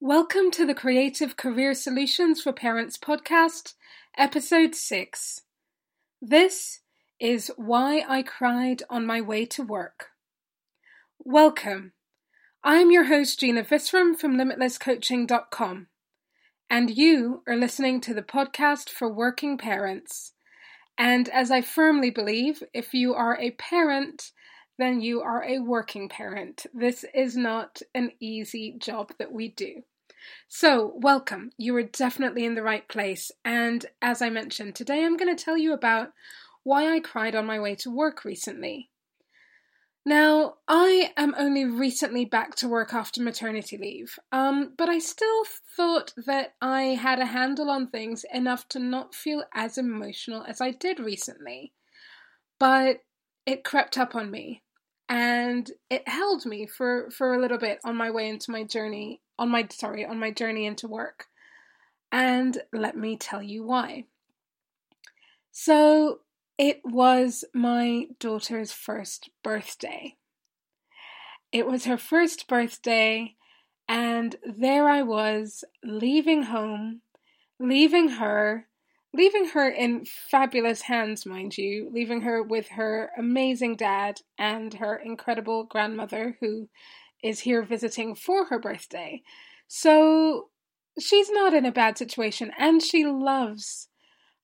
Welcome to the Creative Career Solutions for Parents podcast, episode 6. This is Why I Cried on My Way to Work. Welcome. I am your host, Gina Visram from LimitlessCoaching.com, and you are listening to the podcast for working parents. And as I firmly believe, if you are a parent, then you are a working parent. This is not an easy job that we do. So, welcome. You are definitely in the right place. And as I mentioned, today I'm going to tell you about why I cried on my way to work recently. Now, I am only recently back to work after maternity leave, um, but I still thought that I had a handle on things enough to not feel as emotional as I did recently. But it crept up on me, and it held me for for a little bit on my way into my journey on my sorry on my journey into work. And let me tell you why. So it was my daughter's first birthday. It was her first birthday and there i was leaving home leaving her leaving her in fabulous hands, mind you, leaving her with her amazing dad and her incredible grandmother, who is here visiting for her birthday. So she's not in a bad situation, and she loves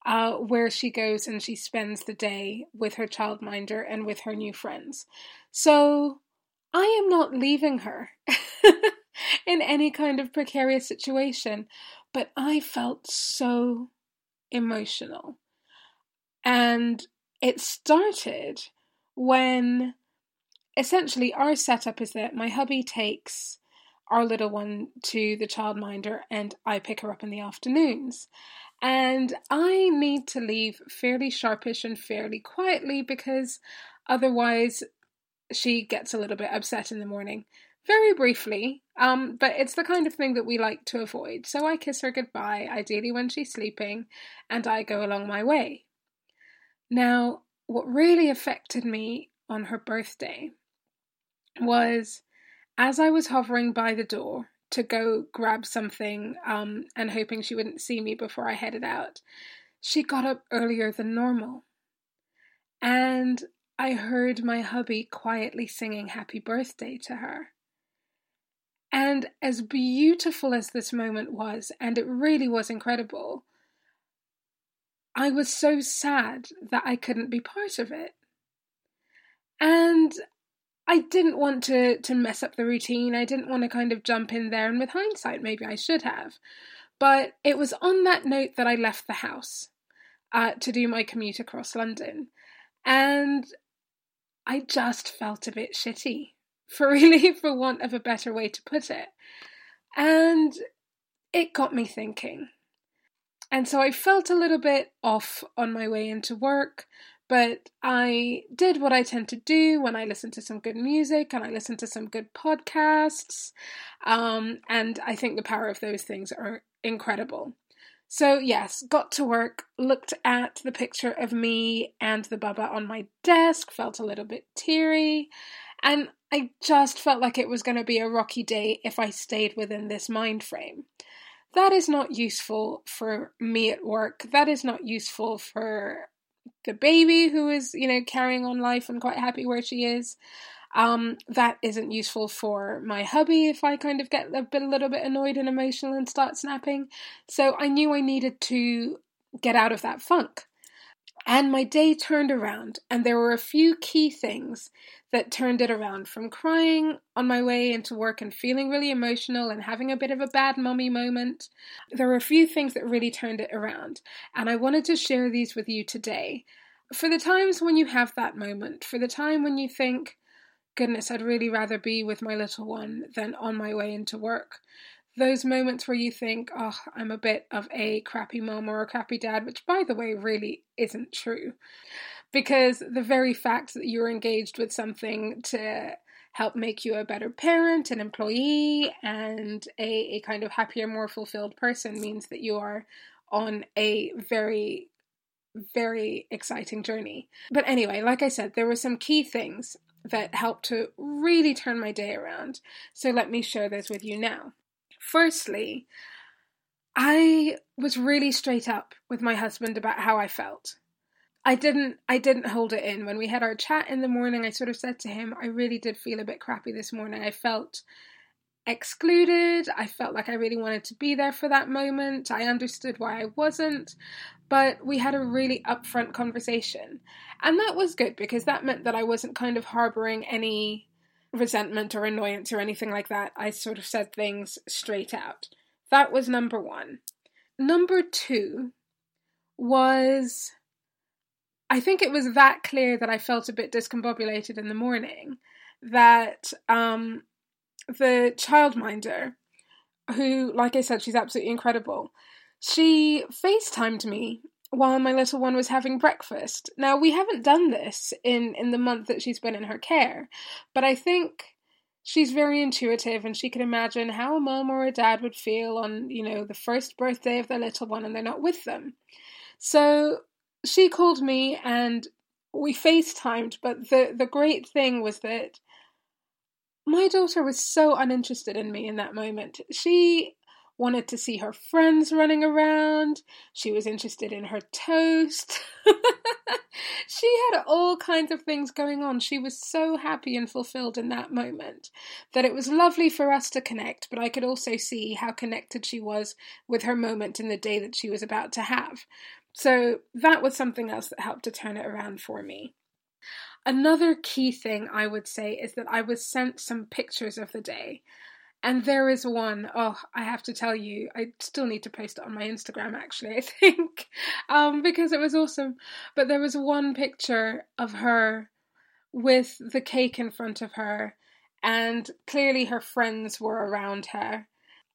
uh, where she goes and she spends the day with her childminder and with her new friends. So I am not leaving her in any kind of precarious situation, but I felt so emotional. And it started when essentially our setup is that my hubby takes our little one to the childminder and I pick her up in the afternoons. And I need to leave fairly sharpish and fairly quietly because otherwise she gets a little bit upset in the morning very briefly, um, but it's the kind of thing that we like to avoid. So I kiss her goodbye, ideally when she's sleeping, and I go along my way. Now, what really affected me on her birthday was as I was hovering by the door to go grab something um, and hoping she wouldn't see me before I headed out, she got up earlier than normal. And I heard my hubby quietly singing happy birthday to her. And as beautiful as this moment was, and it really was incredible, I was so sad that I couldn't be part of it. And I didn't want to to mess up the routine. I didn't want to kind of jump in there and with hindsight maybe I should have. But it was on that note that I left the house uh, to do my commute across London. And I just felt a bit shitty for really, for want of a better way to put it. And it got me thinking. And so I felt a little bit off on my way into work, but I did what I tend to do when I listen to some good music and I listen to some good podcasts. Um, and I think the power of those things are incredible. So, yes, got to work, looked at the picture of me and the Baba on my desk, felt a little bit teary, and I just felt like it was going to be a rocky day if I stayed within this mind frame. That is not useful for me at work. That is not useful for the baby who is, you know, carrying on life and quite happy where she is. Um, that isn't useful for my hubby if I kind of get a bit a little bit annoyed and emotional and start snapping. So I knew I needed to get out of that funk. And my day turned around, and there were a few key things that turned it around from crying on my way into work and feeling really emotional and having a bit of a bad mummy moment. There were a few things that really turned it around, and I wanted to share these with you today. For the times when you have that moment, for the time when you think, goodness, I'd really rather be with my little one than on my way into work those moments where you think, oh, I'm a bit of a crappy mom or a crappy dad, which by the way really isn't true. Because the very fact that you're engaged with something to help make you a better parent, an employee, and a, a kind of happier, more fulfilled person means that you are on a very very exciting journey. But anyway, like I said, there were some key things that helped to really turn my day around. So let me share those with you now. Firstly, I was really straight up with my husband about how I felt. I didn't I didn't hold it in. When we had our chat in the morning, I sort of said to him, I really did feel a bit crappy this morning. I felt excluded. I felt like I really wanted to be there for that moment. I understood why I wasn't, but we had a really upfront conversation. And that was good because that meant that I wasn't kind of harboring any resentment or annoyance or anything like that. I sort of said things straight out. That was number one. Number two was I think it was that clear that I felt a bit discombobulated in the morning that um, the childminder, who, like I said, she's absolutely incredible, she FaceTimed me while my little one was having breakfast. Now, we haven't done this in, in the month that she's been in her care, but I think she's very intuitive and she can imagine how a mom or a dad would feel on, you know, the first birthday of their little one and they're not with them. So she called me and we FaceTimed, but the, the great thing was that my daughter was so uninterested in me in that moment. She wanted to see her friends running around. She was interested in her toast. she had all kinds of things going on. She was so happy and fulfilled in that moment that it was lovely for us to connect, but I could also see how connected she was with her moment in the day that she was about to have. So that was something else that helped to turn it around for me. Another key thing I would say is that I was sent some pictures of the day. And there is one, oh, I have to tell you, I still need to post it on my Instagram actually, I think, um, because it was awesome. But there was one picture of her with the cake in front of her, and clearly her friends were around her.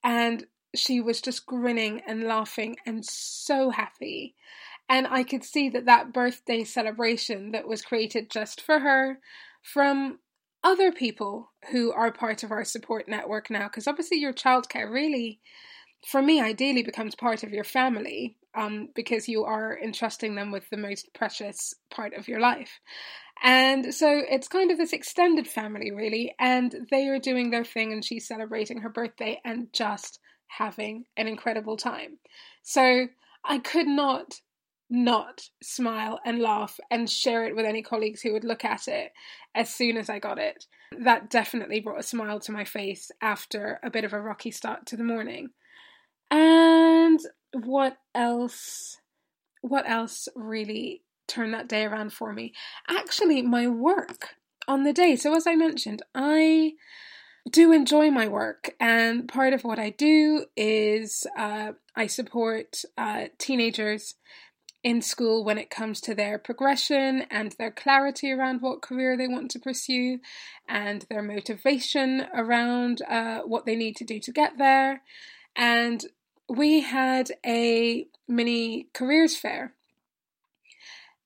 And she was just grinning and laughing and so happy. And I could see that that birthday celebration that was created just for her from other people who are part of our support network now, because obviously your childcare really, for me, ideally becomes part of your family um, because you are entrusting them with the most precious part of your life. And so it's kind of this extended family, really, and they are doing their thing, and she's celebrating her birthday and just having an incredible time. So I could not not smile and laugh and share it with any colleagues who would look at it as soon as I got it. That definitely brought a smile to my face after a bit of a rocky start to the morning. And what else? What else really turned that day around for me? Actually, my work on the day. So, as I mentioned, I do enjoy my work, and part of what I do is uh, I support uh, teenagers in school when it comes to their progression and their clarity around what career they want to pursue and their motivation around uh, what they need to do to get there. And we had a mini careers fair.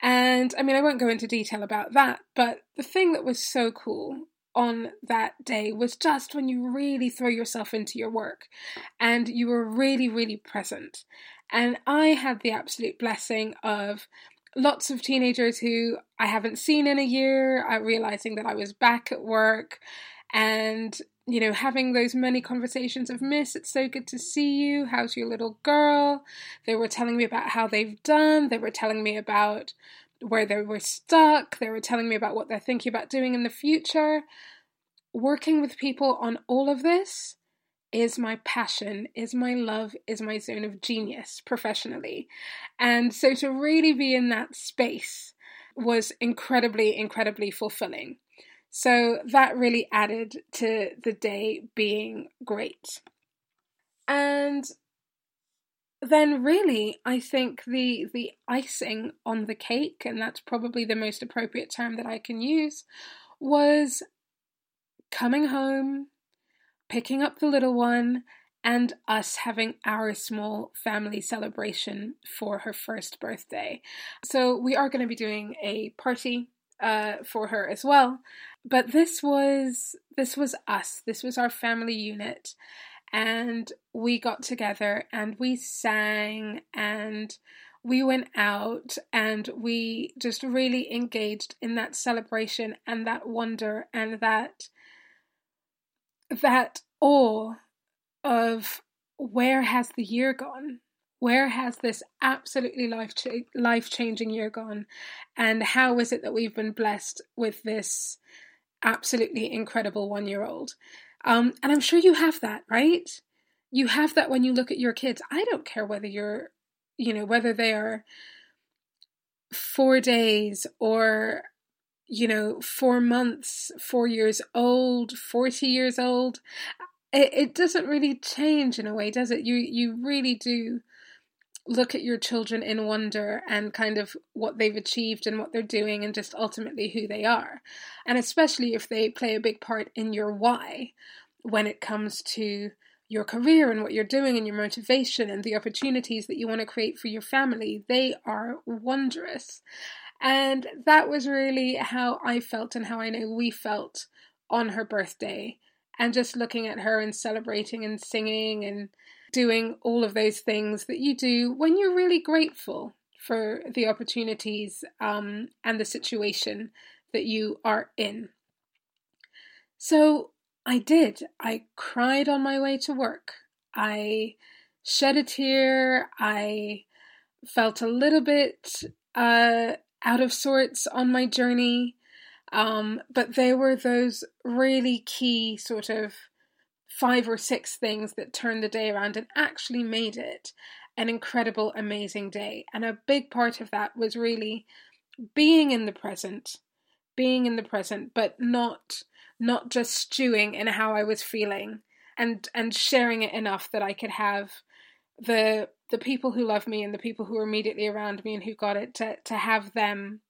And I mean, I won't go into detail about that, but the thing that was so cool on that day was just when you really throw yourself into your work and you were really, really present. And I had the absolute blessing of lots of teenagers who I haven't seen in a year, uh, realizing that I was back at work and you know, having those many conversations of Miss, it's so good to see you. How's your little girl? They were telling me about how they've done. They were telling me about where they were stuck. They were telling me about what they're thinking about doing in the future. Working with people on all of this is my passion, is my love, is my zone of genius professionally. And so to really be in that space was incredibly, incredibly fulfilling. So that really added to the day being great. And then really I think the the icing on the cake and that's probably the most appropriate term that I can use was coming home picking up the little one, and us having our small family celebration for her first birthday. So we are going to be doing a party uh, for her as well. But this was this was us. This was our family unit, and we got together and we sang and we went out and we just really engaged in that celebration and that wonder and that that awe of where has the year gone? Where has this absolutely life cha- life changing year gone? And how is it that we've been blessed with this absolutely incredible one year old? Um, and I'm sure you have that, right? You have that when you look at your kids. I don't care whether you're, you know, whether they are four days or you know, four months, four years old, 40 years old. It, it doesn't really change in a way, does it? You, you really do look at your children in wonder and kind of what they've achieved and what they're doing and just ultimately who they are. And especially if they play a big part in your why when it comes to your career and what you're doing and your motivation and the opportunities that you want to create for your family, they are wondrous. And that was really how I felt and how I know we felt on her birthday. And just looking at her and celebrating and singing and doing all of those things that you do when you're really grateful for the opportunities um, and the situation that you are in. So I did. I cried on my way to work. I shed a tear. I felt a little bit uh, out of sorts on my journey. Um, but there were those really key sort of five or six things that turned the day around and actually made it an incredible, amazing day. And a big part of that was really being in the present, being in the present, but not not just stewing in how I was feeling and and sharing it enough that I could have the the people who love me and the people who are immediately around me and who got it to to have them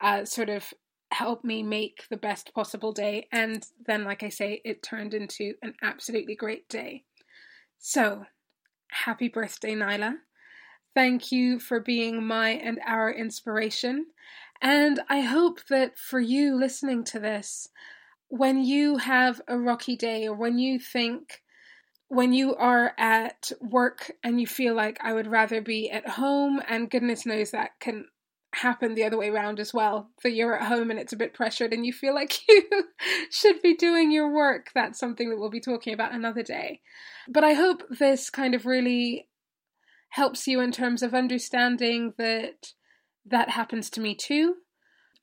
uh, sort of help me make the best possible day. And then, like I say, it turned into an absolutely great day. So, happy birthday, Nyla. Thank you for being my and our inspiration. And I hope that for you listening to this, when you have a rocky day or when you think when you are at work and you feel like I would rather be at home, and goodness knows that can happen the other way around as well. That you're at home and it's a bit pressured and you feel like you should be doing your work. That's something that we'll be talking about another day. But I hope this kind of really helps you in terms of understanding that that happens to me too.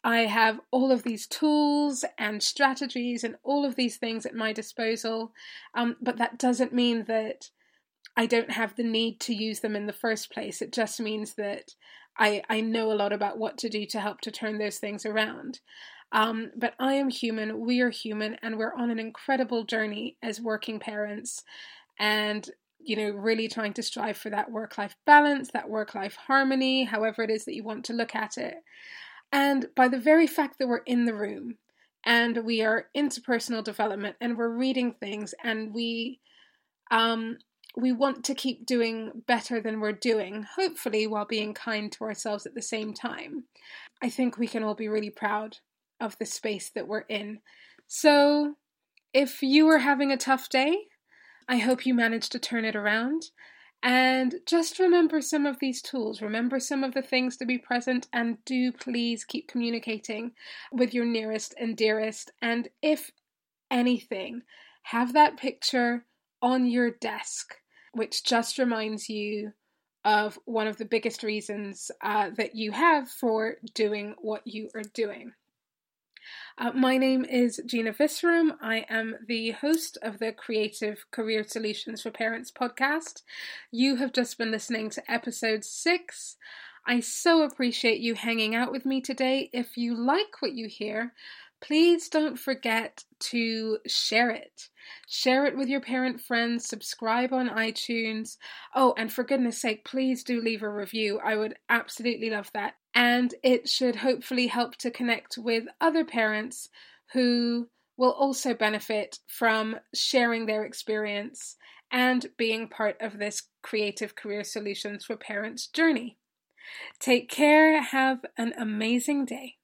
I have all of these tools and strategies and all of these things at my disposal, um, but that doesn't mean that I don't have the need to use them in the first place. It just means that I, I know a lot about what to do to help to turn those things around. Um, but I am human, we are human, and we're on an incredible journey as working parents. And you know, really trying to strive for that work life balance, that work life harmony, however it is that you want to look at it. And by the very fact that we're in the room and we are into personal development and we're reading things and we um we want to keep doing better than we're doing, hopefully while being kind to ourselves at the same time. I think we can all be really proud of the space that we're in. So, if you were having a tough day, I hope you managed to turn it around. And just remember some of these tools, remember some of the things to be present, and do please keep communicating with your nearest and dearest. And if anything, have that picture on your desk, which just reminds you of one of the biggest reasons uh, that you have for doing what you are doing. Uh, my name is Gina Visram. I am the host of the Creative Career Solutions for Parents podcast. You have just been listening to episode six. I so appreciate you hanging out with me today. If you like what you hear, please don't forget to share it. Share it with your parent friends, subscribe on iTunes. Oh, and for goodness sake, please do leave a review. I would absolutely love that. And it should hopefully help to connect with other parents who will also benefit from sharing their experience and being part of this Creative Career Solutions for Parents journey. Take care, have an amazing day.